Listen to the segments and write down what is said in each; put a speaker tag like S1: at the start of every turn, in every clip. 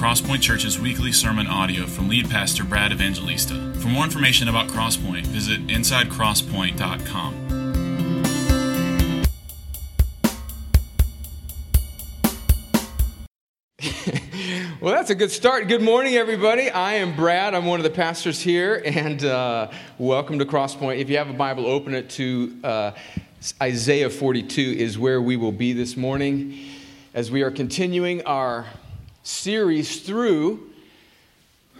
S1: Crosspoint Church's weekly sermon audio from lead pastor Brad Evangelista. For more information about Crosspoint, visit insidecrosspoint.com.
S2: Well, that's a good start. Good morning, everybody. I am Brad. I'm one of the pastors here, and uh, welcome to Crosspoint. If you have a Bible, open it to uh, Isaiah 42, is where we will be this morning as we are continuing our series through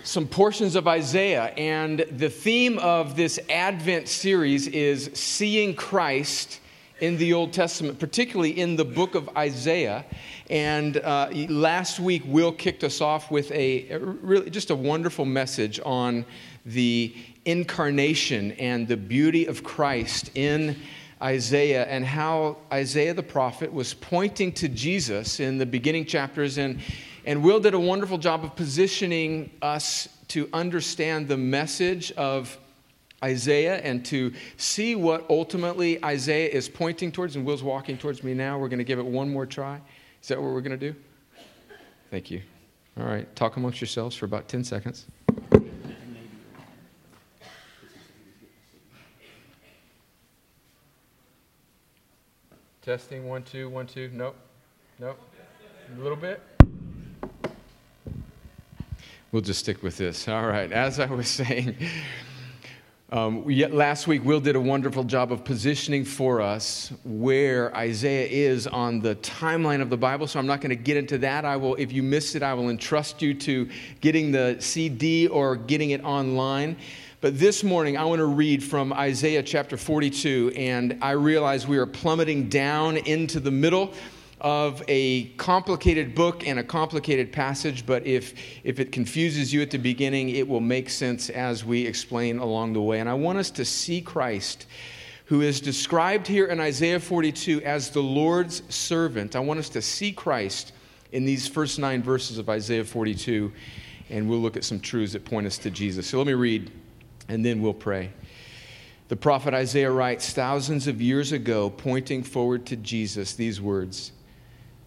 S2: some portions of Isaiah. And the theme of this Advent series is seeing Christ in the Old Testament, particularly in the book of Isaiah. And uh, last week, Will kicked us off with a, a really just a wonderful message on the incarnation and the beauty of Christ in Isaiah and how Isaiah the prophet was pointing to Jesus in the beginning chapters. And, and Will did a wonderful job of positioning us to understand the message of Isaiah and to see what ultimately Isaiah is pointing towards. And Will's walking towards me now. We're going to give it one more try. Is that what we're going to do? Thank you. All right, talk amongst yourselves for about 10 seconds. Testing, one, two, one, two. Nope. Nope. A little bit. We'll just stick with this. All right, as I was saying, um, we, last week, Will did a wonderful job of positioning for us where Isaiah is on the timeline of the Bible. So I'm not going to get into that. I will, if you missed it, I will entrust you to getting the CD or getting it online. But this morning, I want to read from Isaiah chapter 42, and I realize we are plummeting down into the middle of a complicated book and a complicated passage, but if, if it confuses you at the beginning, it will make sense as we explain along the way. And I want us to see Christ, who is described here in Isaiah 42 as the Lord's servant. I want us to see Christ in these first nine verses of Isaiah 42, and we'll look at some truths that point us to Jesus. So let me read, and then we'll pray. The prophet Isaiah writes thousands of years ago, pointing forward to Jesus, these words.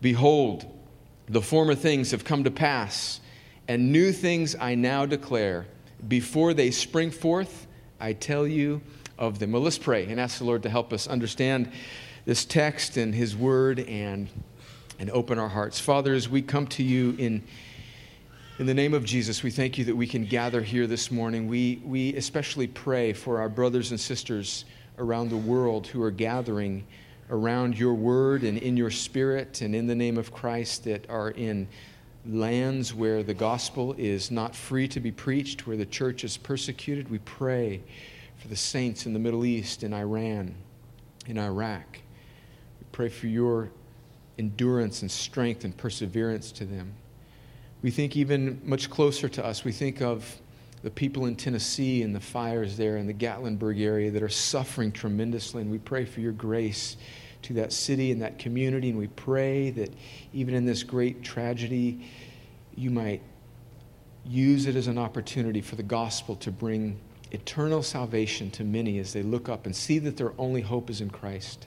S2: Behold, the former things have come to pass, and new things I now declare. Before they spring forth, I tell you of them. Well, let's pray and ask the Lord to help us understand this text and His Word and, and open our hearts. Father, as we come to you in, in the name of Jesus, we thank you that we can gather here this morning. We, we especially pray for our brothers and sisters around the world who are gathering around your word and in your spirit and in the name of Christ that are in lands where the gospel is not free to be preached, where the church is persecuted. We pray for the saints in the Middle East, in Iran, in Iraq. We pray for your endurance and strength and perseverance to them. We think even much closer to us, we think of the people in Tennessee and the fires there in the Gatlinburg area that are suffering tremendously. And we pray for your grace to that city and that community. And we pray that even in this great tragedy, you might use it as an opportunity for the gospel to bring eternal salvation to many as they look up and see that their only hope is in Christ.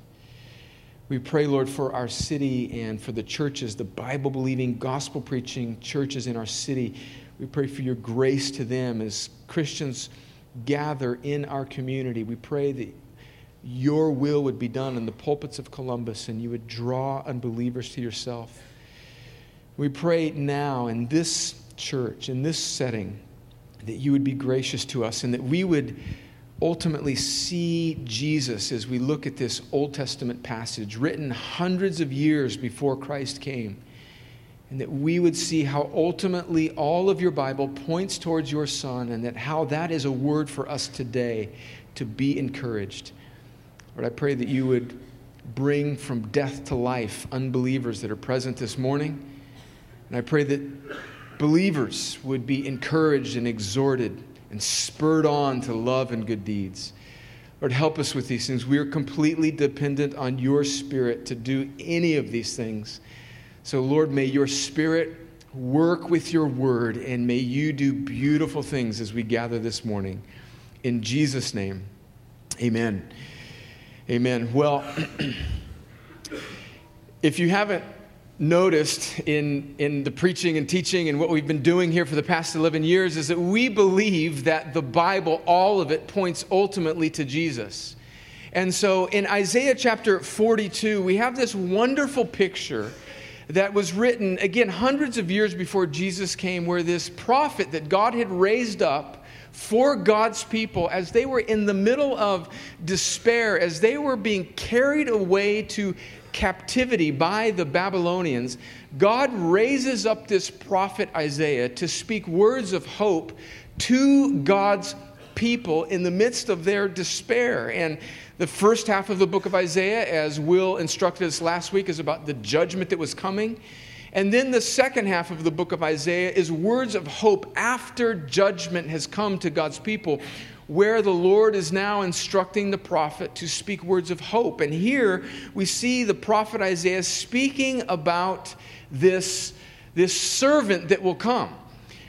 S2: We pray, Lord, for our city and for the churches, the Bible believing, gospel preaching churches in our city. We pray for your grace to them as Christians gather in our community. We pray that your will would be done in the pulpits of Columbus and you would draw unbelievers to yourself. We pray now in this church, in this setting, that you would be gracious to us and that we would ultimately see Jesus as we look at this Old Testament passage written hundreds of years before Christ came. And that we would see how ultimately all of your Bible points towards your Son, and that how that is a word for us today to be encouraged. Lord, I pray that you would bring from death to life unbelievers that are present this morning. And I pray that believers would be encouraged and exhorted and spurred on to love and good deeds. Lord, help us with these things. We are completely dependent on your Spirit to do any of these things. So, Lord, may your Spirit work with your word and may you do beautiful things as we gather this morning. In Jesus' name, amen. Amen. Well, if you haven't noticed in, in the preaching and teaching and what we've been doing here for the past 11 years is that we believe that the Bible, all of it, points ultimately to Jesus. And so in Isaiah chapter 42, we have this wonderful picture that was written, again, hundreds of years before Jesus came, where this prophet that God had raised up for God's people as they were in the middle of despair, as they were being carried away to captivity by the Babylonians, God raises up this prophet Isaiah to speak words of hope to God's people in the midst of their despair. And the first half of the book of Isaiah, as Will instructed us last week, is about the judgment that was coming. And then the second half of the book of Isaiah is words of hope after judgment has come to God's people, where the Lord is now instructing the prophet to speak words of hope. And here we see the prophet Isaiah speaking about this, this servant that will come.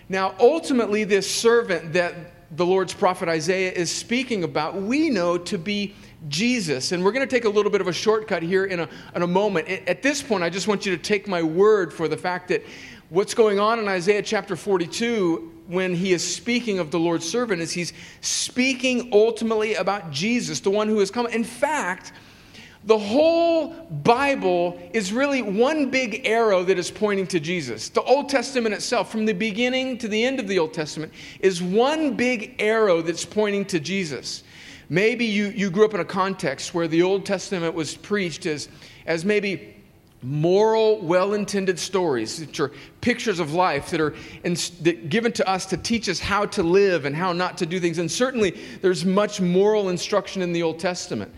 S2: Now, ultimately, this servant that the Lord's prophet Isaiah is speaking about, we know to be Jesus. And we're going to take a little bit of a shortcut here in a, in a moment. At this point, I just want you to take my word for the fact that what's going on in Isaiah chapter 42 when he is speaking of the Lord's servant is he's speaking ultimately about Jesus, the one who has come. In fact, the whole Bible is really one big arrow that is pointing to Jesus. The Old Testament itself, from the beginning to the end of the Old Testament, is one big arrow that's pointing to Jesus. Maybe you, you grew up in a context where the Old Testament was preached as, as maybe moral, well intended stories, which are pictures of life that are in, that given to us to teach us how to live and how not to do things. And certainly there's much moral instruction in the Old Testament.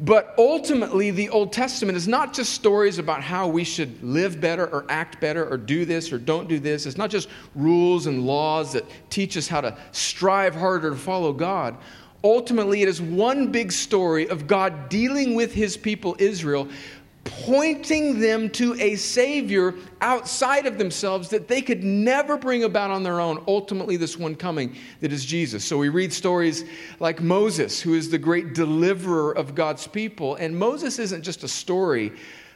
S2: But ultimately, the Old Testament is not just stories about how we should live better or act better or do this or don't do this. It's not just rules and laws that teach us how to strive harder to follow God. Ultimately, it is one big story of God dealing with his people, Israel, pointing them to a Savior outside of themselves that they could never bring about on their own. Ultimately, this one coming that is Jesus. So we read stories like Moses, who is the great deliverer of God's people. And Moses isn't just a story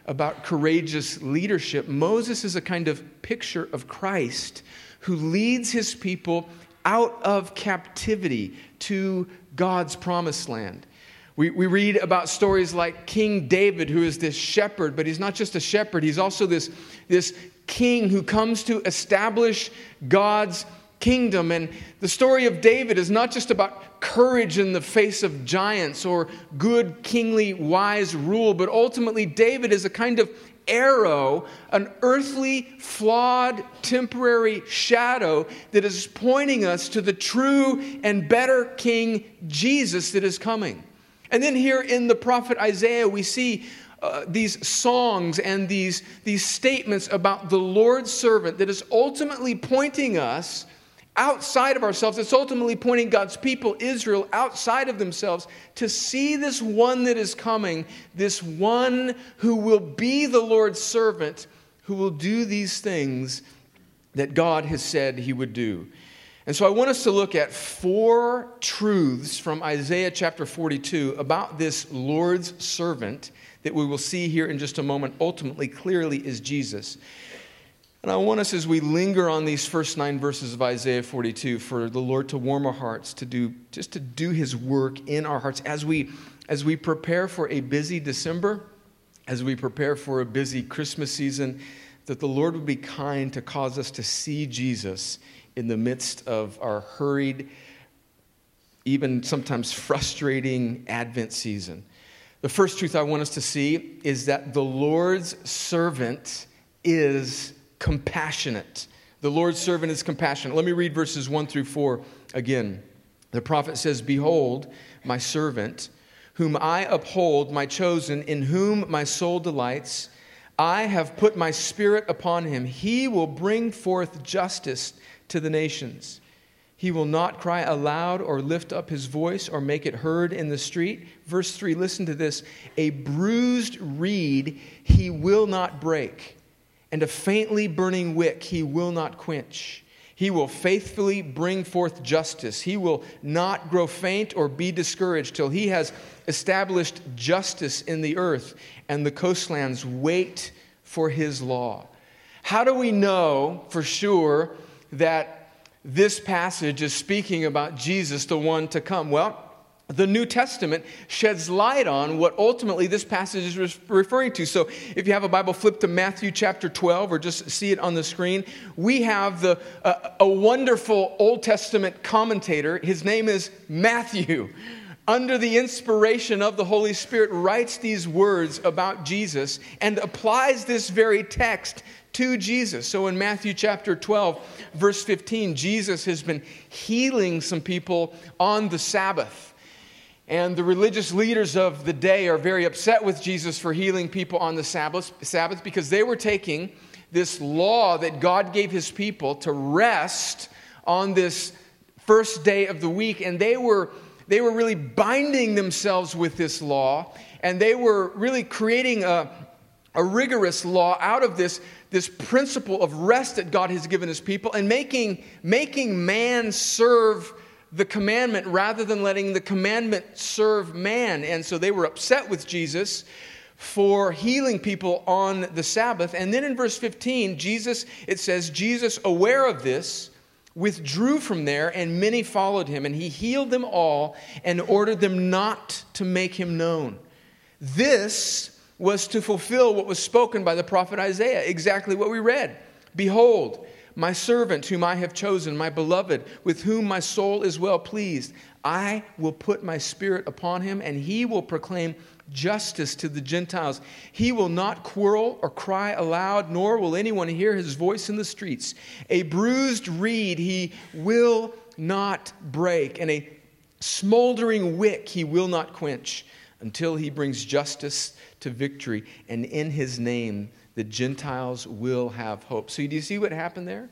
S2: about courageous leadership, Moses is a kind of picture of Christ who leads his people out of captivity to God's promised land. We, we read about stories like King David, who is this shepherd, but he's not just a shepherd, he's also this, this king who comes to establish God's kingdom. And the story of David is not just about courage in the face of giants or good, kingly, wise rule, but ultimately, David is a kind of arrow, an earthly, flawed, temporary shadow that is pointing us to the true and better King Jesus that is coming. And then here in the prophet Isaiah, we see uh, these songs and these, these statements about the Lord's servant that is ultimately pointing us outside of ourselves. It's ultimately pointing God's people, Israel, outside of themselves to see this one that is coming, this one who will be the Lord's servant, who will do these things that God has said he would do. And so I want us to look at four truths from Isaiah chapter 42 about this Lord's servant that we will see here in just a moment, ultimately, clearly is Jesus. And I want us, as we linger on these first nine verses of Isaiah 42, for the Lord to warm our hearts, to do just to do His work in our hearts as we as we prepare for a busy December, as we prepare for a busy Christmas season, that the Lord would be kind to cause us to see Jesus in the midst of our hurried, even sometimes frustrating Advent season. The first truth I want us to see is that the Lord's servant is compassionate. The Lord's servant is compassionate. Let me read verses 1 through 4 again. The prophet says, Behold, my servant, whom I uphold, my chosen, in whom my soul delights. I have put my spirit upon him. He will bring forth justice to the nations. He will not cry aloud or lift up his voice or make it heard in the street. Verse 3, listen to this. A bruised reed he will not break, and a faintly burning wick he will not quench. He will faithfully bring forth justice. He will not grow faint or be discouraged till he has established justice in the earth, and the coastlands wait for his law. How do we know for sure that this passage is speaking about Jesus, the one to come? Well, the New Testament sheds light on what ultimately this passage is referring to. So, if you have a Bible, flip to Matthew chapter 12 or just see it on the screen. We have the, uh, a wonderful Old Testament commentator. His name is Matthew. Under the inspiration of the Holy Spirit, writes these words about Jesus and applies this very text to Jesus. So in Matthew chapter 12, verse 15, Jesus has been healing some people on the Sabbath. And the religious leaders of the day are very upset with Jesus for healing people on the Sabbath, Sabbath because they were taking this law that God gave his people to rest on this first day of the week. And they were, they were really binding themselves with this law. And they were really creating a, a rigorous law out of this this principle of rest that God has given his people and making, making man serve the commandment rather than letting the commandment serve man. And so they were upset with Jesus for healing people on the Sabbath. And then in verse 15, Jesus, it says, Jesus, aware of this, withdrew from there, and many followed him. And he healed them all and ordered them not to make him known. This was to fulfill what was spoken by the prophet Isaiah, exactly what we read. Behold, my servant whom I have chosen, my beloved, with whom my soul is well pleased. I will put my spirit upon him, and he will proclaim justice to the Gentiles. He will not quarrel or cry aloud, nor will anyone hear his voice in the streets. A bruised reed he will not break, and a smoldering wick he will not quench until he brings justice to victory, and in his name the Gentiles will have hope. So, do you see what happened there?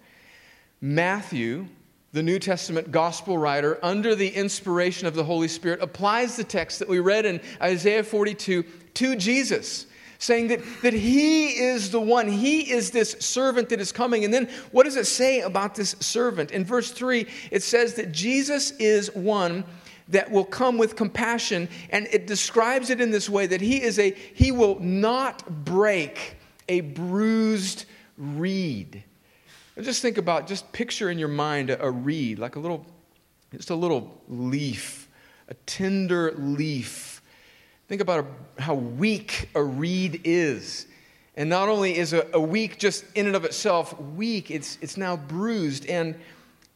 S2: Matthew, the New Testament gospel writer, under the inspiration of the Holy Spirit, applies the text that we read in Isaiah 42 to Jesus saying that, that he is the one, he is this servant that is coming. And then what does it say about this servant? In verse 3, it says that Jesus is one that will come with compassion and it describes it in this way that he is a he will not break a bruised reed. And just think about just picture in your mind a, a reed like a little just a little leaf a tender leaf. Think about a, how weak a reed is. And not only is a, a weak just in and of itself weak it's, it's now bruised. And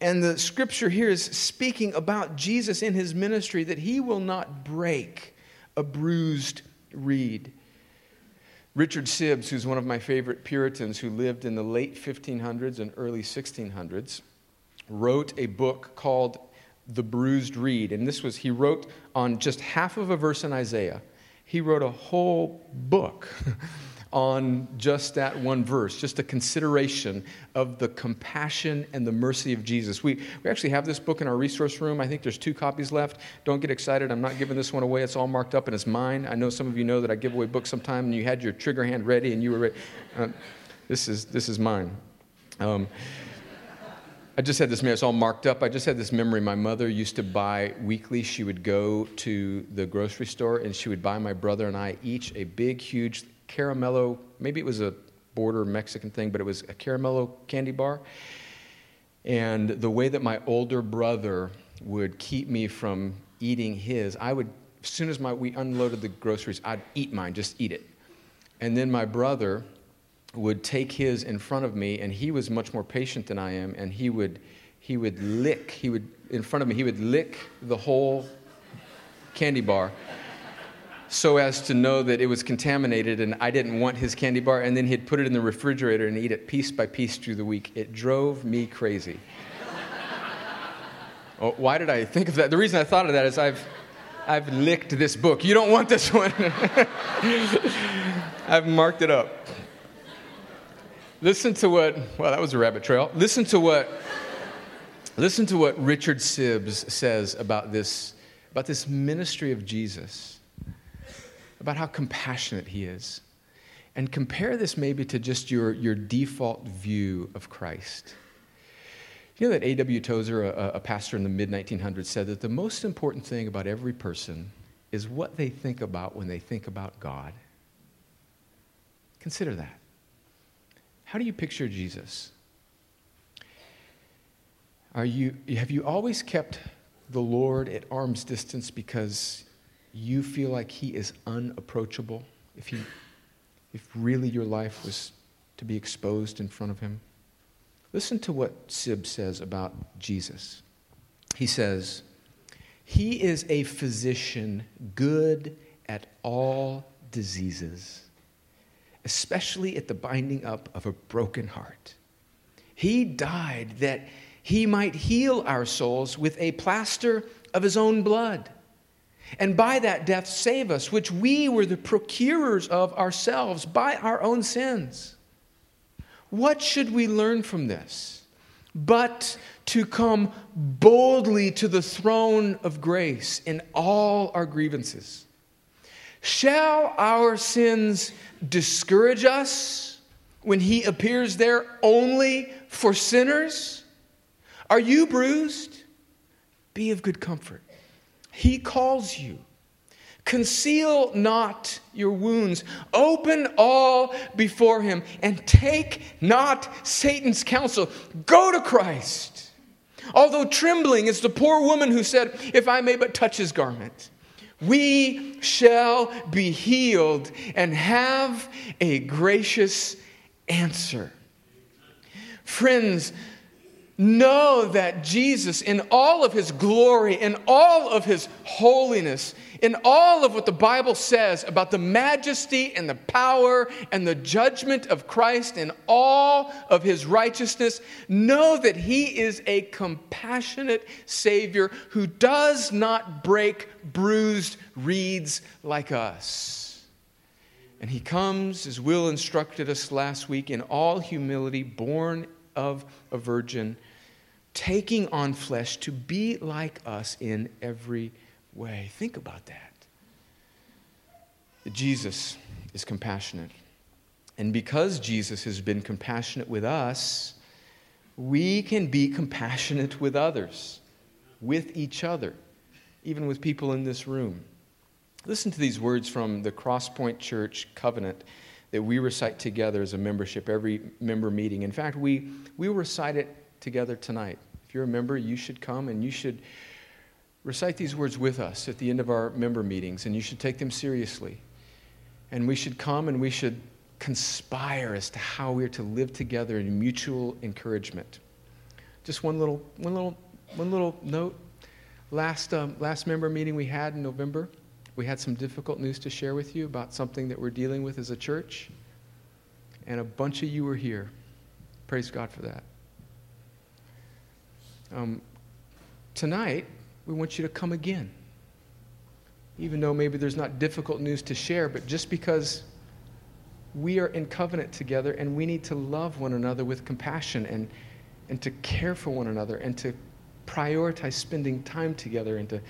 S2: and the scripture here is speaking about Jesus in his ministry that he will not break a bruised reed. Richard Sibbes, who's one of my favorite Puritans who lived in the late 1500s and early 1600s, wrote a book called The Bruised Reed. And this was, he wrote on just half of a verse in Isaiah. He wrote a whole book on just that one verse, just a consideration of the compassion and the mercy of Jesus. We, we actually have this book in our resource room. I think there's two copies left. Don't get excited. I'm not giving this one away. It's all marked up and it's mine. I know some of you know that I give away books sometime and you had your trigger hand ready and you were ready. Uh, this, is, this is mine. Um, I just had this, it's all marked up. I just had this memory. My mother used to buy weekly. She would go to the grocery store and she would buy my brother and I each a big, huge caramello, maybe it was a border Mexican thing, but it was a caramello candy bar. And the way that my older brother would keep me from eating his, I would, as soon as my, we unloaded the groceries, I'd eat mine, just eat it. And then my brother would take his in front of me, and he was much more patient than I am, and he would, he would lick, he would, in front of me, he would lick the whole candy bar so as to know that it was contaminated and I didn't want his candy bar, and then he'd put it in the refrigerator and eat it piece by piece through the week. It drove me crazy. oh, why did I think of that? The reason I thought of that is I've, I've licked this book. You don't want this one. I've marked it up. Listen to what, well, that was a rabbit trail. Listen to what, listen to what Richard Sibbes says about this, about this ministry of Jesus, about how compassionate he is. And compare this maybe to just your, your default view of Christ. You know that A.W. Tozer, a, a pastor in the mid 1900s, said that the most important thing about every person is what they think about when they think about God. Consider that. How do you picture Jesus? Are you, have you always kept the Lord at arm's distance because you feel like he is unapproachable? If, he, if really your life was to be exposed in front of him? Listen to what Sib says about Jesus. He says, He is a physician good at all diseases especially at the binding up of a broken heart. He died that he might heal our souls with a plaster of his own blood, and by that death save us, which we were the procurers of ourselves by our own sins. What should we learn from this? But to come boldly to the throne of grace in all our grievances. Shall our sins discourage us when he appears there only for sinners? Are you bruised? Be of good comfort. He calls you. Conceal not your wounds. Open all before him and take not Satan's counsel. Go to Christ. Although trembling is the poor woman who said, If I may but touch his garment we shall be healed and have a gracious answer. Friends, know that Jesus, in all of his glory, in all of his holiness, in all of what the Bible says about the majesty and the power and the judgment of Christ in all of his righteousness, know that he is a compassionate Savior who does not break bruised reeds like us. And he comes, as Will instructed us last week, in all humility, born of a virgin, taking on flesh to be like us in every way. Think about that. Jesus is compassionate. And because Jesus has been compassionate with us, we can be compassionate with others, with each other, even with people in this room. Listen to these words from the Crosspoint Church covenant that we recite together as a membership every member meeting. In fact, we, we recite it together tonight. If you're a member, you should come and you should recite these words with us at the end of our member meetings, and you should take them seriously. And we should come and we should conspire as to how we are to live together in mutual encouragement. Just one little, one little, one little note. Last, um, last member meeting we had in November, we had some difficult news to share with you about something that we're dealing with as a church. And a bunch of you were here. Praise God for that. Um, tonight, we want you to come again. Even though maybe there's not difficult news to share, but just because we are in covenant together and we need to love one another with compassion and, and to care for one another and to prioritize spending time together and to,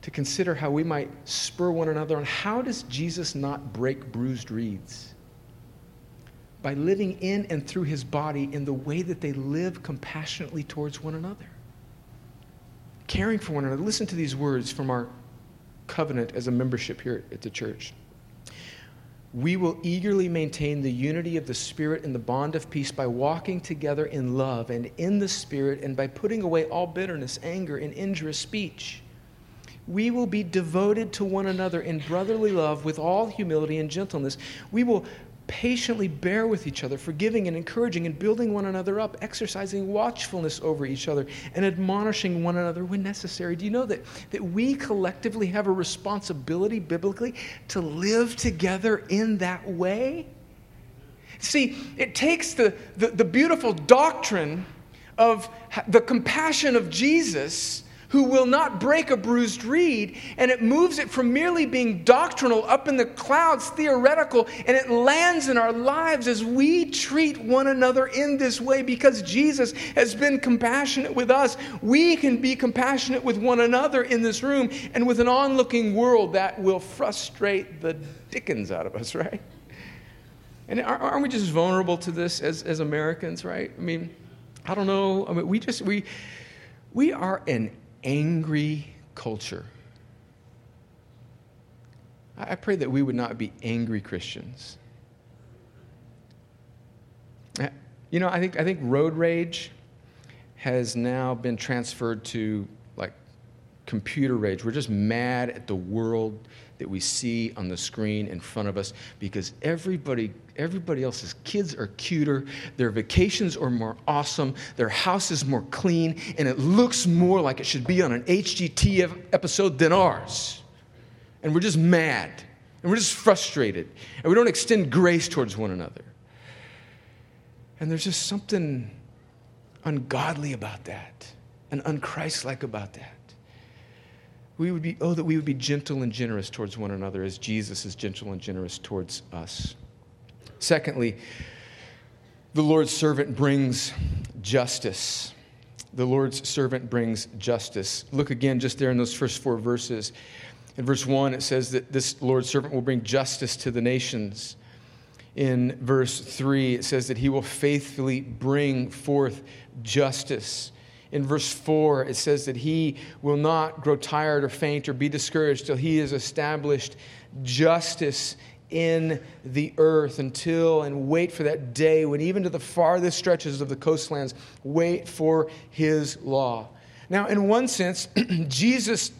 S2: to consider how we might spur one another on how does Jesus not break bruised reeds? By living in and through his body in the way that they live compassionately towards one another. Caring for one another. Listen to these words from our covenant as a membership here at the church. We will eagerly maintain the unity of the Spirit and the bond of peace by walking together in love and in the Spirit and by putting away all bitterness, anger, and injurious speech we will be devoted to one another in brotherly love with all humility and gentleness. We will patiently bear with each other, forgiving and encouraging and building one another up, exercising watchfulness over each other, and admonishing one another when necessary. Do you know that, that we collectively have a responsibility biblically to live together in that way? See, it takes the, the, the beautiful doctrine of the compassion of Jesus who will not break a bruised reed, and it moves it from merely being doctrinal up in the clouds, theoretical, and it lands in our lives as we treat one another in this way because Jesus has been compassionate with us. We can be compassionate with one another in this room and with an onlooking world that will frustrate the dickens out of us, right? And aren't we just vulnerable to this as, as Americans, right? I mean, I don't know. I mean, we just, we, we are an angry culture. I pray that we would not be angry Christians. You know, I think, I think road rage has now been transferred to like computer rage. We're just mad at the world that we see on the screen in front of us because everybody everybody else's kids are cuter their vacations are more awesome their house is more clean and it looks more like it should be on an HGTV episode than ours. And we're just mad and we're just frustrated and we don't extend grace towards one another. And there's just something ungodly about that and unchristlike about that we would be, oh, that we would be gentle and generous towards one another as Jesus is gentle and generous towards us. Secondly, the Lord's servant brings justice. The Lord's servant brings justice. Look again just there in those first four verses. In verse 1, it says that this Lord's servant will bring justice to the nations. In verse 3, it says that he will faithfully bring forth justice in verse 4, it says that he will not grow tired or faint or be discouraged till he has established justice in the earth until and wait for that day when even to the farthest stretches of the coastlands wait for his law. Now, in one sense, Jesus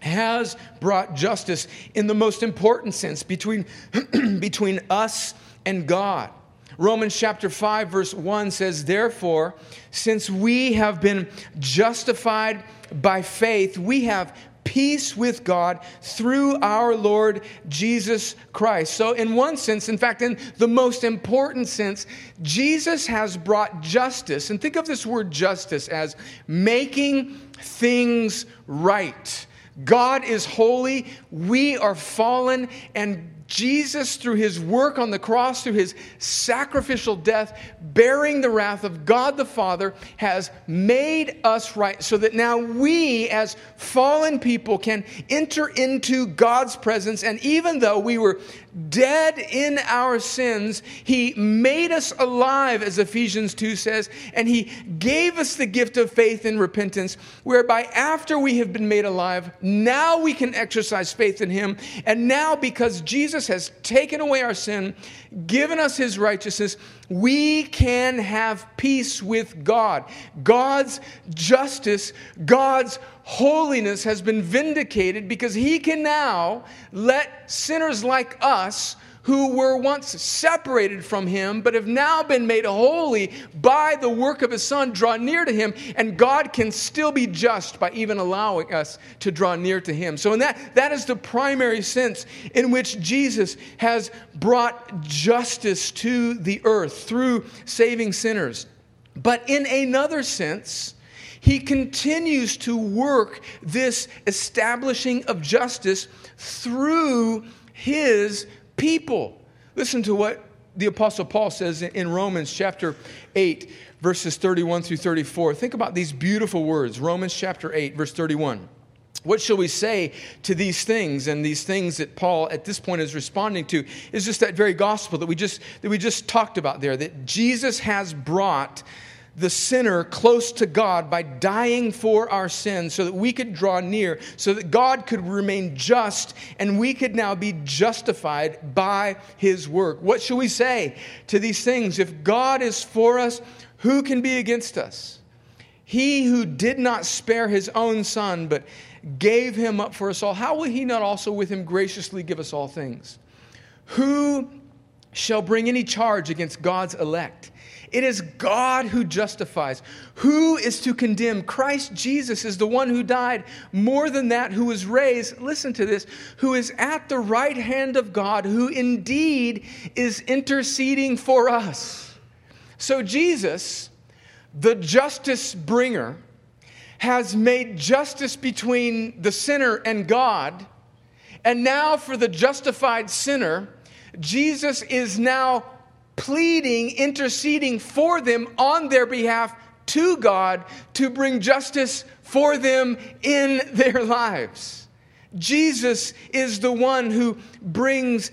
S2: has brought justice in the most important sense between, between us and God. Romans chapter 5, verse 1 says, Therefore, since we have been justified by faith, we have peace with God through our Lord Jesus Christ. So, in one sense, in fact, in the most important sense, Jesus has brought justice. And think of this word justice as making things right. God is holy, we are fallen, and Jesus, through his work on the cross, through his sacrificial death, bearing the wrath of God the Father, has made us right so that now we, as fallen people, can enter into God's presence. And even though we were dead in our sins, he made us alive, as Ephesians 2 says, and he gave us the gift of faith and repentance, whereby after we have been made alive, now we can exercise faith in him. And now, because Jesus has taken away our sin, given us his righteousness, we can have peace with God. God's justice, God's holiness has been vindicated because he can now let sinners like us who were once separated from him, but have now been made holy by the work of his Son, draw near to him, and God can still be just by even allowing us to draw near to him. So, in that, that is the primary sense in which Jesus has brought justice to the earth through saving sinners. But in another sense, he continues to work this establishing of justice through his people. Listen to what the Apostle Paul says in Romans chapter 8, verses 31 through 34. Think about these beautiful words. Romans chapter 8, verse 31. What shall we say to these things? And these things that Paul at this point is responding to is just that very gospel that we just, that we just talked about there that Jesus has brought the sinner close to God by dying for our sins so that we could draw near, so that God could remain just and we could now be justified by his work. What shall we say to these things? If God is for us, who can be against us? He who did not spare his own son, but gave him up for us all, how will he not also with him graciously give us all things? Who shall bring any charge against God's elect? It is God who justifies. Who is to condemn? Christ Jesus is the one who died. More than that, who was raised, listen to this, who is at the right hand of God, who indeed is interceding for us. So, Jesus, the justice bringer, has made justice between the sinner and God. And now, for the justified sinner, Jesus is now pleading, interceding for them on their behalf to God to bring justice for them in their lives. Jesus is the one who brings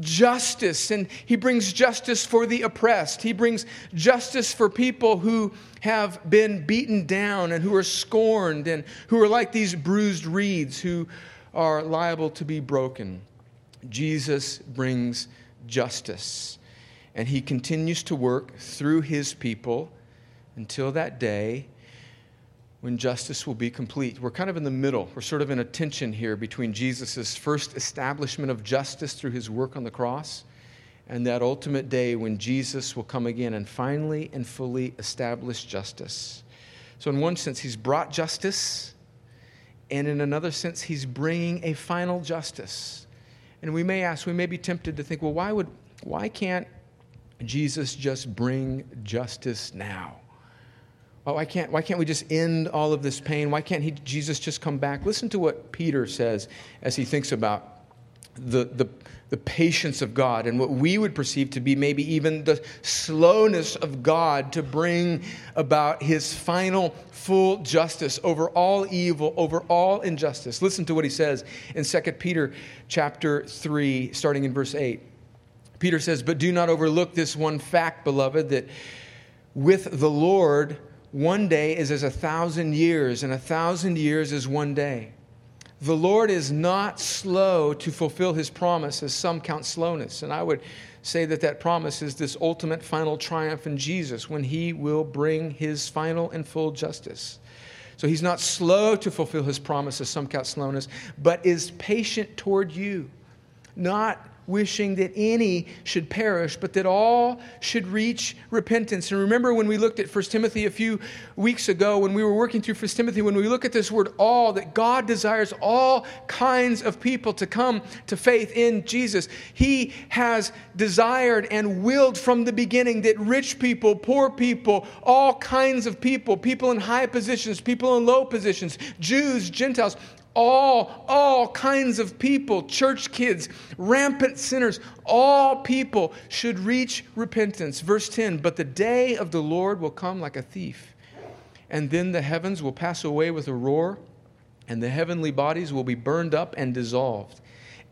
S2: justice, and he brings justice for the oppressed. He brings justice for people who have been beaten down and who are scorned and who are like these bruised reeds who are liable to be broken. Jesus brings justice. And he continues to work through his people until that day when justice will be complete. We're kind of in the middle. We're sort of in a tension here between Jesus' first establishment of justice through his work on the cross and that ultimate day when Jesus will come again and finally and fully establish justice. So, in one sense, he's brought justice, and in another sense, he's bringing a final justice. And we may ask, we may be tempted to think, well, why, would, why can't Jesus just bring justice now? Oh, why can't, why can't we just end all of this pain? Why can't he, Jesus just come back? Listen to what Peter says as he thinks about the, the, the patience of God and what we would perceive to be maybe even the slowness of God to bring about his final full justice over all evil, over all injustice. Listen to what he says in 2 Peter chapter 3, starting in verse 8. Peter says, But do not overlook this one fact, beloved, that with the Lord, one day is as a thousand years, and a thousand years is one day. The Lord is not slow to fulfill his promise, as some count slowness. And I would say that that promise is this ultimate final triumph in Jesus when he will bring his final and full justice. So he's not slow to fulfill his promise, as some count slowness, but is patient toward you, not wishing that any should perish, but that all should reach repentance. And remember when we looked at 1 Timothy a few weeks ago, when we were working through 1 Timothy, when we look at this word all, that God desires all kinds of people to come to faith in Jesus. He has desired and willed from the beginning that rich people, poor people, all kinds of people, people in high positions, people in low positions, Jews, Gentiles, all, all kinds of people, church kids, rampant sinners, all people should reach repentance. Verse 10 But the day of the Lord will come like a thief, and then the heavens will pass away with a roar, and the heavenly bodies will be burned up and dissolved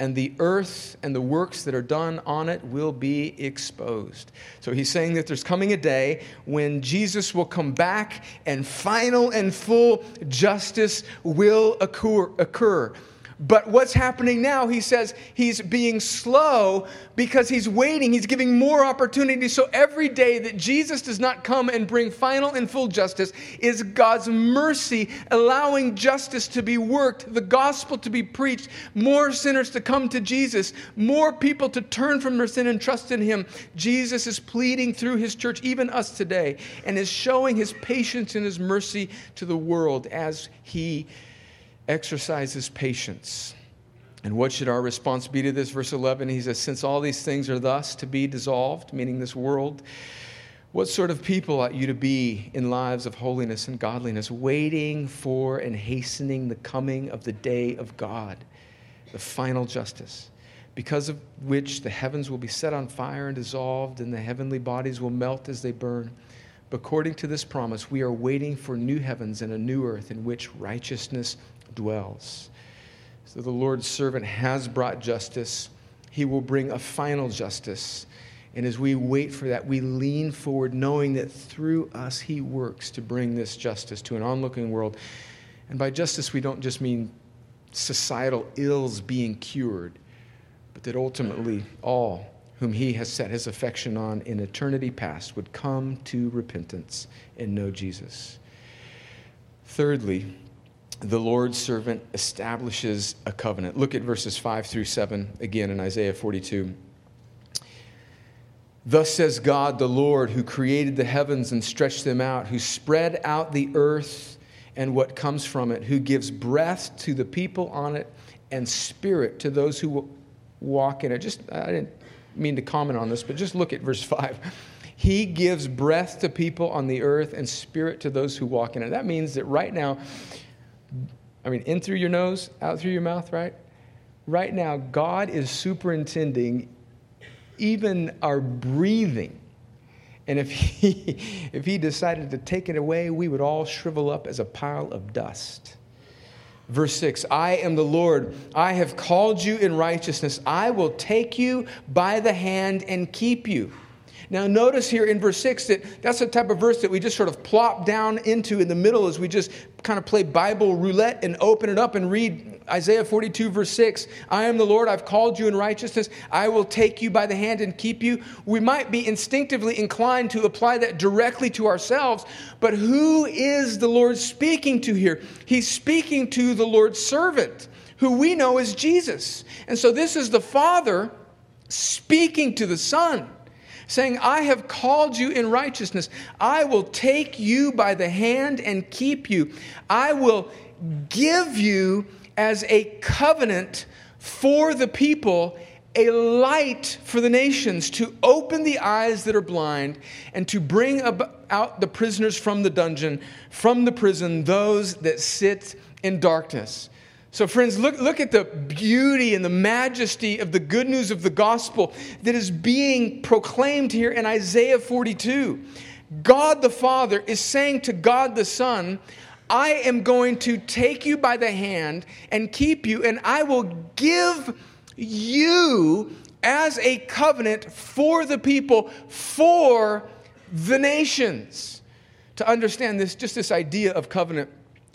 S2: and the earth and the works that are done on it will be exposed. So he's saying that there's coming a day when Jesus will come back and final and full justice will occur. occur. But what's happening now, he says he's being slow because he's waiting. He's giving more opportunity. So every day that Jesus does not come and bring final and full justice is God's mercy allowing justice to be worked, the gospel to be preached, more sinners to come to Jesus, more people to turn from their sin and trust in him. Jesus is pleading through his church, even us today, and is showing his patience and his mercy to the world as he exercises patience. And what should our response be to this? Verse 11, he says, Since all these things are thus to be dissolved, meaning this world, what sort of people ought you to be in lives of holiness and godliness, waiting for and hastening the coming of the day of God, the final justice, because of which the heavens will be set on fire and dissolved, and the heavenly bodies will melt as they burn? According to this promise, we are waiting for new heavens and a new earth in which righteousness dwells. So the Lord's servant has brought justice. He will bring a final justice. And as we wait for that, we lean forward, knowing that through us, He works to bring this justice to an onlooking world. And by justice, we don't just mean societal ills being cured, but that ultimately all whom He has set His affection on in eternity past would come to repentance and know Jesus. Thirdly, the Lord's servant establishes a covenant. Look at verses 5 through 7 again in Isaiah 42. Thus says God, the Lord, who created the heavens and stretched them out, who spread out the earth and what comes from it, who gives breath to the people on it and spirit to those who walk in it. Just, I didn't mean to comment on this, but just look at verse 5. He gives breath to people on the earth and spirit to those who walk in it. That means that right now, I mean, in through your nose, out through your mouth, right? Right now, God is superintending even our breathing. And if he, if he decided to take it away, we would all shrivel up as a pile of dust. Verse 6 I am the Lord. I have called you in righteousness. I will take you by the hand and keep you. Now, notice here in verse 6 that that's the type of verse that we just sort of plop down into in the middle as we just kind of play Bible roulette and open it up and read Isaiah 42, verse 6. I am the Lord, I've called you in righteousness. I will take you by the hand and keep you. We might be instinctively inclined to apply that directly to ourselves, but who is the Lord speaking to here? He's speaking to the Lord's servant, who we know is Jesus. And so this is the Father speaking to the Son saying, I have called you in righteousness. I will take you by the hand and keep you. I will give you as a covenant for the people a light for the nations to open the eyes that are blind and to bring out the prisoners from the dungeon, from the prison, those that sit in darkness. So, friends, look, look at the beauty and the majesty of the good news of the gospel that is being proclaimed here in Isaiah 42. God the Father is saying to God the Son, I am going to take you by the hand and keep you, and I will give you as a covenant for the people, for the nations. To understand this, just this idea of covenant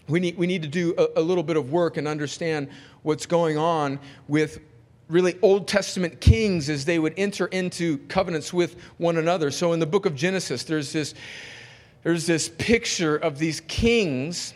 S2: we need, we need to do a, a little bit of work and understand what's going on with really Old Testament kings as they would enter into covenants with one another. So in the book of Genesis, there's this, there's this picture of these kings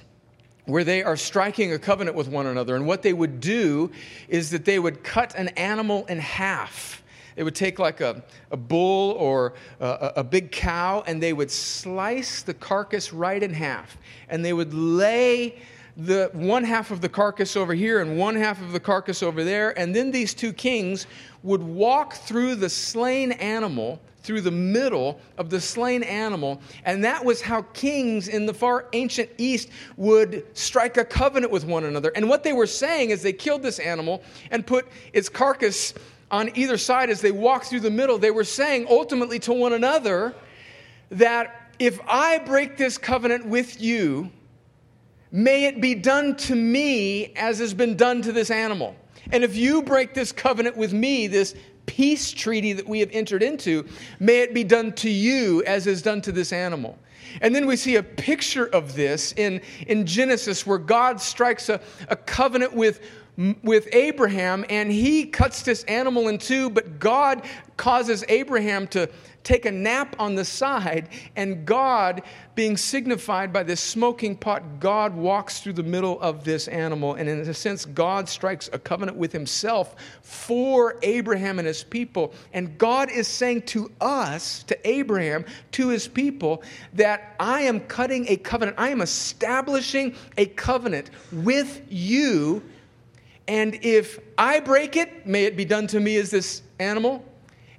S2: where they are striking a covenant with one another. And what they would do is that they would cut an animal in half. They would take like a, a bull or a, a big cow and they would slice the carcass right in half. And they would lay the one half of the carcass over here and one half of the carcass over there. And then these two kings would walk through the slain animal, through the middle of the slain animal. And that was how kings in the far ancient East would strike a covenant with one another. And what they were saying is they killed this animal and put its carcass on either side as they walked through the middle, they were saying ultimately to one another that if I break this covenant with you, may it be done to me as has been done to this animal. And if you break this covenant with me, this peace treaty that we have entered into, may it be done to you as is done to this animal. And then we see a picture of this in, in Genesis where God strikes a, a covenant with with Abraham, and he cuts this animal in two, but God causes Abraham to take a nap on the side, and God, being signified by this smoking pot, God walks through the middle of this animal. And in a sense, God strikes a covenant with himself for Abraham and his people. And God is saying to us, to Abraham, to his people, that I am cutting a covenant, I am establishing a covenant with you and if I break it, may it be done to me as this animal.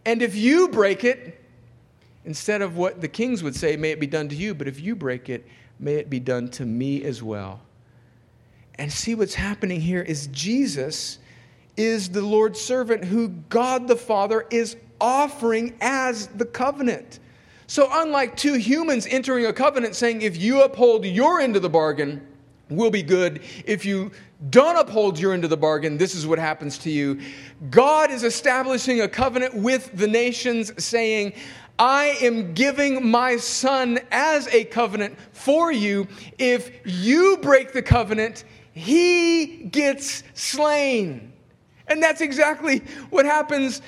S2: And if you break it, instead of what the kings would say, may it be done to you, but if you break it, may it be done to me as well. And see what's happening here is Jesus is the Lord's servant who God the Father is offering as the covenant. So, unlike two humans entering a covenant saying, if you uphold your end of the bargain, will be good. If you don't uphold your end of the bargain, this is what happens to you. God is establishing a covenant with the nations, saying, I am giving my son as a covenant for you. If you break the covenant, he gets slain. And that's exactly what happens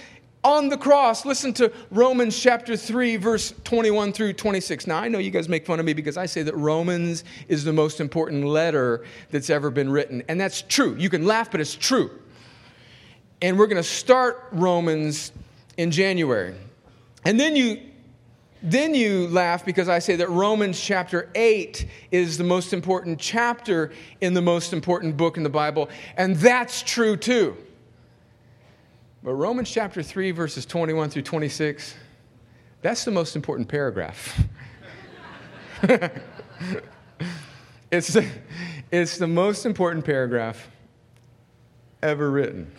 S2: on the cross. Listen to Romans chapter 3, verse 21 through 26. Now, I know you guys make fun of me because I say that Romans is the most important letter that's ever been written. And that's true. You can laugh, but it's true. And we're going to start Romans in January. And then you then you laugh because I say that Romans chapter 8 is the most important chapter in the most important book in the Bible, and that's true too. But Romans chapter 3, verses 21 through 26, that's the most important paragraph. it's, the, it's the most important paragraph ever written.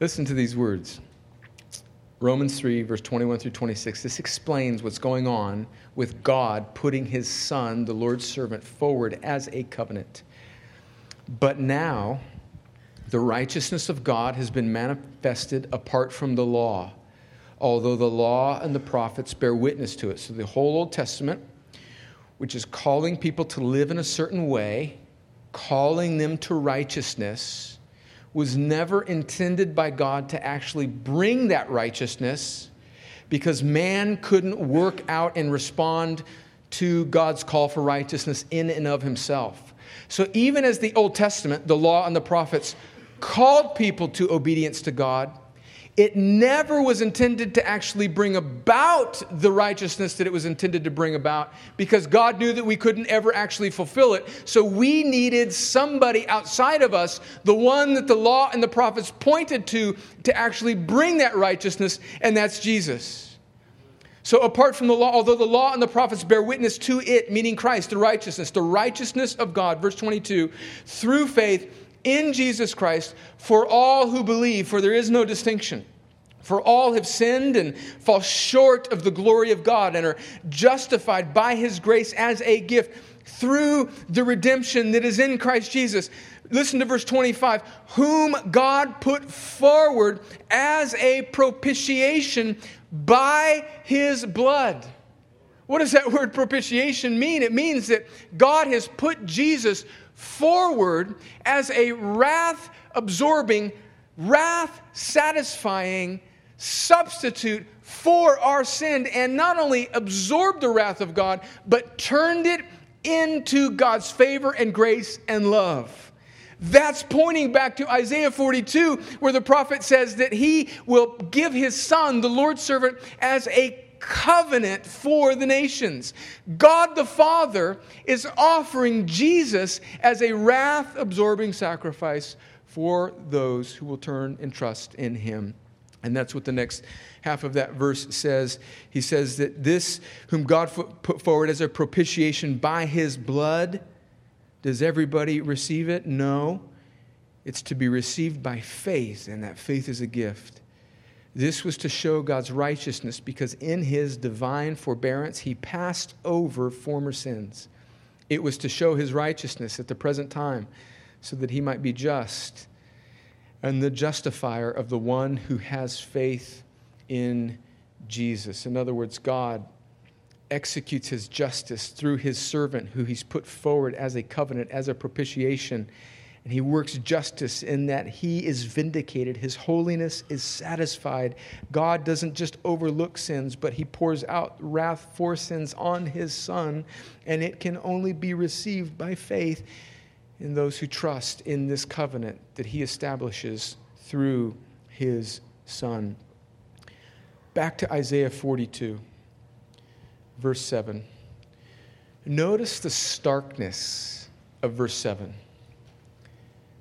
S2: Listen to these words. Romans 3, verse 21 through 26, this explains what's going on with God putting his son, the Lord's servant, forward as a covenant. But now, the righteousness of God has been manifested apart from the law, although the law and the prophets bear witness to it. So, the whole Old Testament, which is calling people to live in a certain way, calling them to righteousness, was never intended by God to actually bring that righteousness because man couldn't work out and respond to God's call for righteousness in and of himself. So, even as the Old Testament, the law and the prophets called people to obedience to God, it never was intended to actually bring about the righteousness that it was intended to bring about because God knew that we couldn't ever actually fulfill it. So we needed somebody outside of us, the one that the law and the prophets pointed to, to actually bring that righteousness, and that's Jesus. So, apart from the law, although the law and the prophets bear witness to it, meaning Christ, the righteousness, the righteousness of God, verse 22, through faith, in Jesus Christ for all who believe, for there is no distinction. For all have sinned and fall short of the glory of God and are justified by his grace as a gift through the redemption that is in Christ Jesus. Listen to verse 25 whom God put forward as a propitiation by his blood. What does that word propitiation mean? It means that God has put Jesus forward as a wrath absorbing, wrath satisfying substitute for our sin and not only absorbed the wrath of God, but turned it into God's favor and grace and love. That's pointing back to Isaiah 42, where the prophet says that he will give his son, the Lord's servant, as a covenant for the nations. God the Father is offering Jesus as a wrath absorbing sacrifice for those who will turn and trust in him. And that's what the next half of that verse says. He says that this, whom God put forward as a propitiation by his blood, does everybody receive it? No. It's to be received by faith, and that faith is a gift. This was to show God's righteousness because in his divine forbearance, he passed over former sins. It was to show his righteousness at the present time so that he might be just and the justifier of the one who has faith in Jesus. In other words, God executes his justice through his servant who he's put forward as a covenant, as a propitiation and he works justice in that he is vindicated. His holiness is satisfied. God doesn't just overlook sins, but he pours out wrath for sins on his son. And it can only be received by faith in those who trust in this covenant that he establishes through his son. Back to Isaiah 42, verse 7. Notice the starkness of verse 7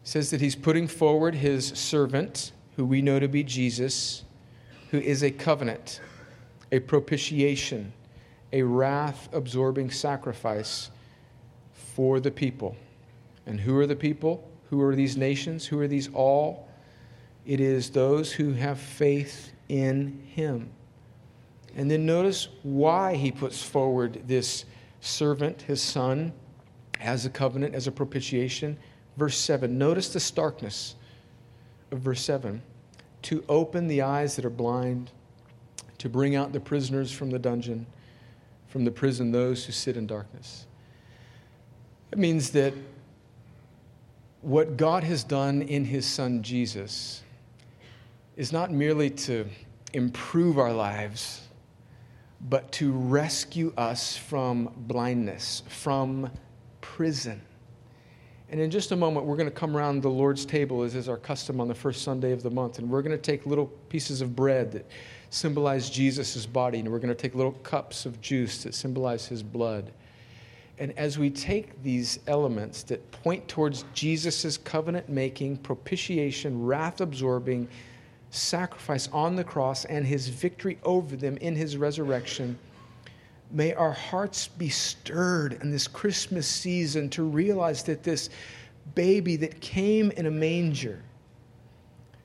S2: says that he's putting forward his servant, who we know to be Jesus, who is a covenant, a propitiation, a wrath absorbing sacrifice for the people. And who are the people? Who are these nations? Who are these all? It is those who have faith in him. And then notice why he puts forward this servant, his son, as a covenant, as a propitiation. Verse 7, notice the starkness of verse 7 to open the eyes that are blind, to bring out the prisoners from the dungeon, from the prison those who sit in darkness. It means that what God has done in his son Jesus is not merely to improve our lives, but to rescue us from blindness, from prison. And in just a moment, we're going to come around the Lord's table, as is our custom on the first Sunday of the month, and we're going to take little pieces of bread that symbolize Jesus' body, and we're going to take little cups of juice that symbolize his blood. And as we take these elements that point towards Jesus' covenant making, propitiation, wrath absorbing sacrifice on the cross and his victory over them in his resurrection, May our hearts be stirred in this Christmas season to realize that this baby that came in a manger,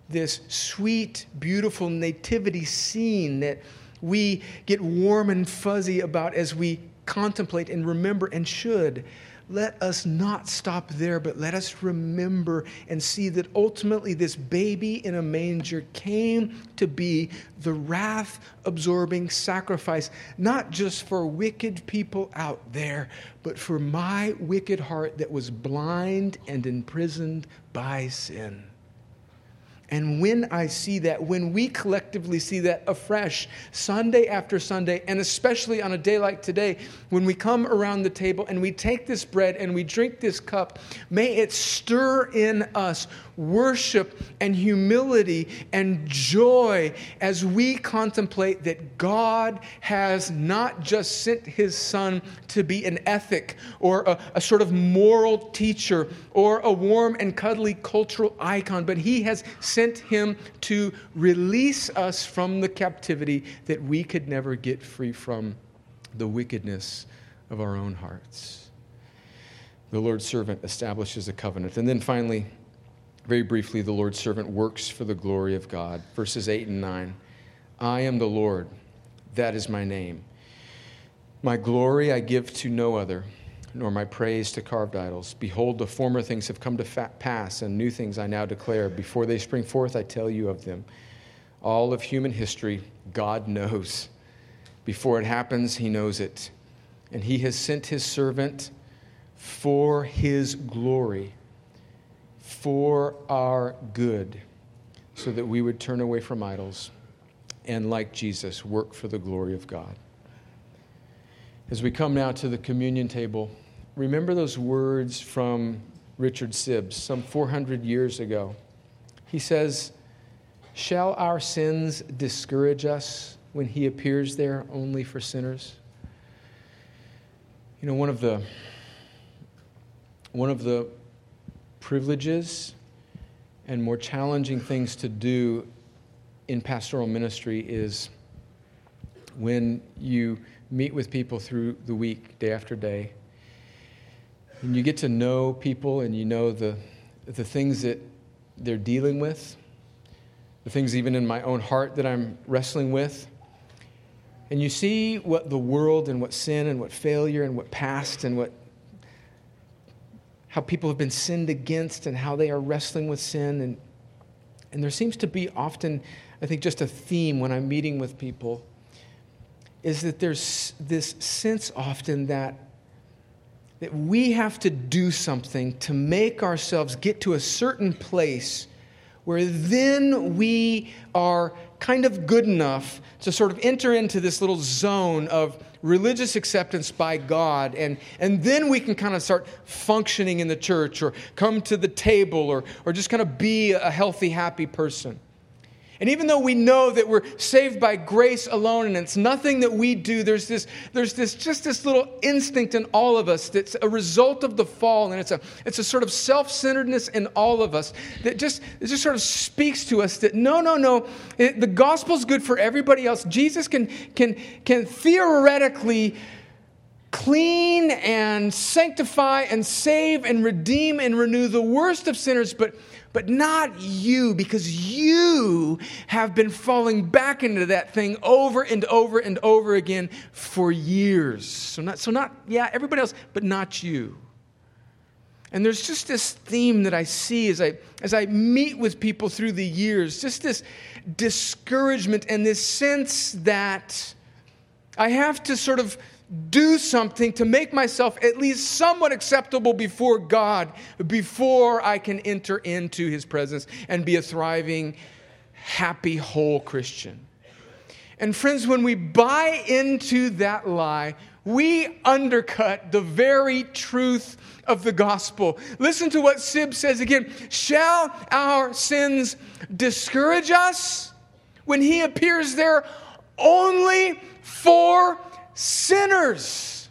S2: this sweet, beautiful nativity scene that we get warm and fuzzy about as we contemplate and remember and should, let us not stop there, but let us remember and see that ultimately this baby in a manger came to be the wrath absorbing sacrifice, not just for wicked people out there, but for my wicked heart that was blind and imprisoned by sin. And when I see that, when we collectively see that afresh, Sunday after Sunday, and especially on a day like today, when we come around the table and we take this bread and we drink this cup, may it stir in us worship and humility and joy as we contemplate that God has not just sent his son to be an ethic or a, a, sort of moral teacher or a warm and cuddly cultural icon, but he has sent him to release us from the captivity that we could never get free from the wickedness of our own hearts. The Lord's servant establishes a covenant. And then finally, very briefly, the Lord's servant works for the glory of God. Verses 8 and 9. I am the Lord, that is my name. My glory I give to no other, nor my praise to carved idols. Behold, the former things have come to pass, and new things I now declare. Before they spring forth, I tell you of them. All of human history, God knows. Before it happens, He knows it. And He has sent His servant for His glory for our good, so that we would turn away from idols and, like Jesus, work for the glory of God. As we come now to the communion table, remember those words from Richard Sibbes some 400 years ago. He says, Shall our sins discourage us when he appears there only for sinners? You know, one of the one of the privileges and more challenging things to do in pastoral ministry is when you meet with people through the week, day after day, and you get to know people and you know the, the things that they're dealing with, the things even in my own heart that I'm wrestling with. And you see what the world and what sin and what failure and what past and what how people have been sinned against and how they are wrestling with sin. And, and there seems to be often, I think, just a theme when I'm meeting with people is that there's this sense often that, that we have to do something to make ourselves get to a certain place where then we are kind of good enough to sort of enter into this little zone of religious acceptance by God, and, and then we can kind of start functioning in the church or come to the table or, or just kind of be a healthy, happy person. And even though we know that we're saved by grace alone and it's nothing that we do, there's this, there's this just this little instinct in all of us that's a result of the fall, and it's a, it's a sort of self-centeredness in all of us that just, it just sort of speaks to us that no, no, no, it, the gospel's good for everybody else. Jesus can, can, can theoretically clean and sanctify and save and redeem and renew the worst of sinners, but but not you, because you have been falling back into that thing over and over and over again for years. So, not, so not yeah, everybody else, but not you. And there's just this theme that I see as I, as I meet with people through the years, just this discouragement and this sense that I have to sort of do something to make myself at least somewhat acceptable before God before I can enter into His presence and be a thriving, happy, whole Christian. And friends, when we buy into that lie, we undercut the very truth of the gospel. Listen to what Sibbes says again. Shall our sins discourage us when he appears there only for sinners?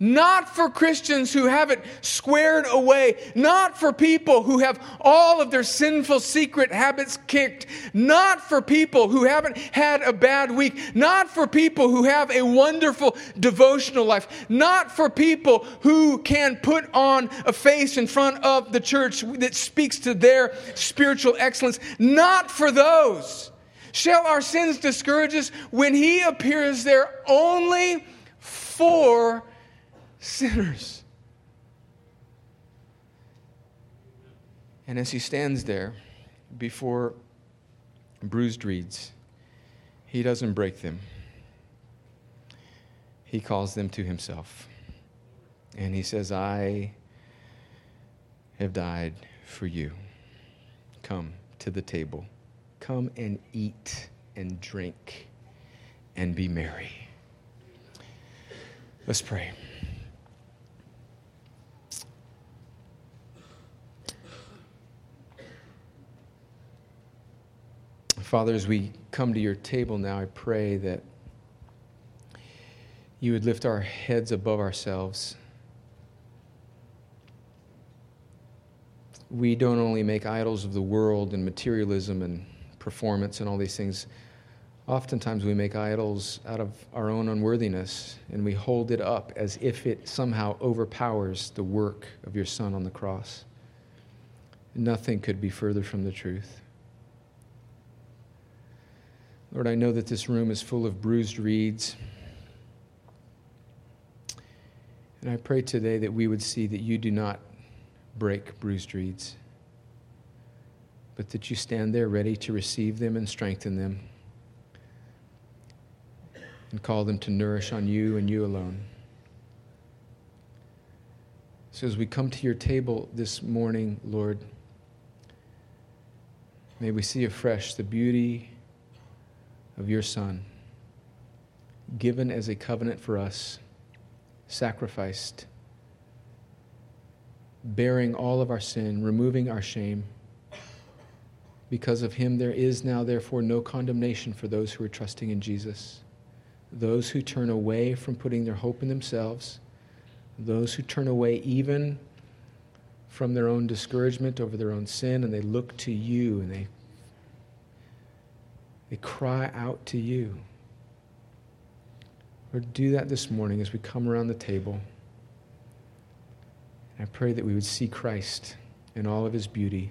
S2: not for Christians who have it squared away, not for people who have all of their sinful secret habits kicked, not for people who haven't had a bad week, not for people who have a wonderful devotional life, not for people who can put on a face in front of the church that speaks to their spiritual excellence, not for those. Shall our sins discourage us when he appears there only for sinners. And as he stands there before bruised reeds, he doesn't break them. He calls them to himself. And he says, I have died for you. Come to the table. Come and eat and drink and be merry. Let's pray. Father, as we come to your table now, I pray that you would lift our heads above ourselves. We don't only make idols of the world and materialism and performance and all these things. Oftentimes, we make idols out of our own unworthiness and we hold it up as if it somehow overpowers the work of your Son on the cross. Nothing could be further from the truth. Lord, I know that this room is full of bruised reeds. And I pray today that we would see that you do not break bruised reeds, but that you stand there ready to receive them and strengthen them and call them to nourish on you and you alone. So as we come to your table this morning, Lord, may we see afresh the beauty of your Son, given as a covenant for us, sacrificed, bearing all of our sin, removing our shame. Because of him, there is now, therefore, no condemnation for those who are trusting in Jesus. Those who turn away from putting their hope in themselves, those who turn away even from their own discouragement over their own sin, and they look to you and they they cry out to you. Lord, do that this morning as we come around the table. I pray that we would see Christ in all of his beauty.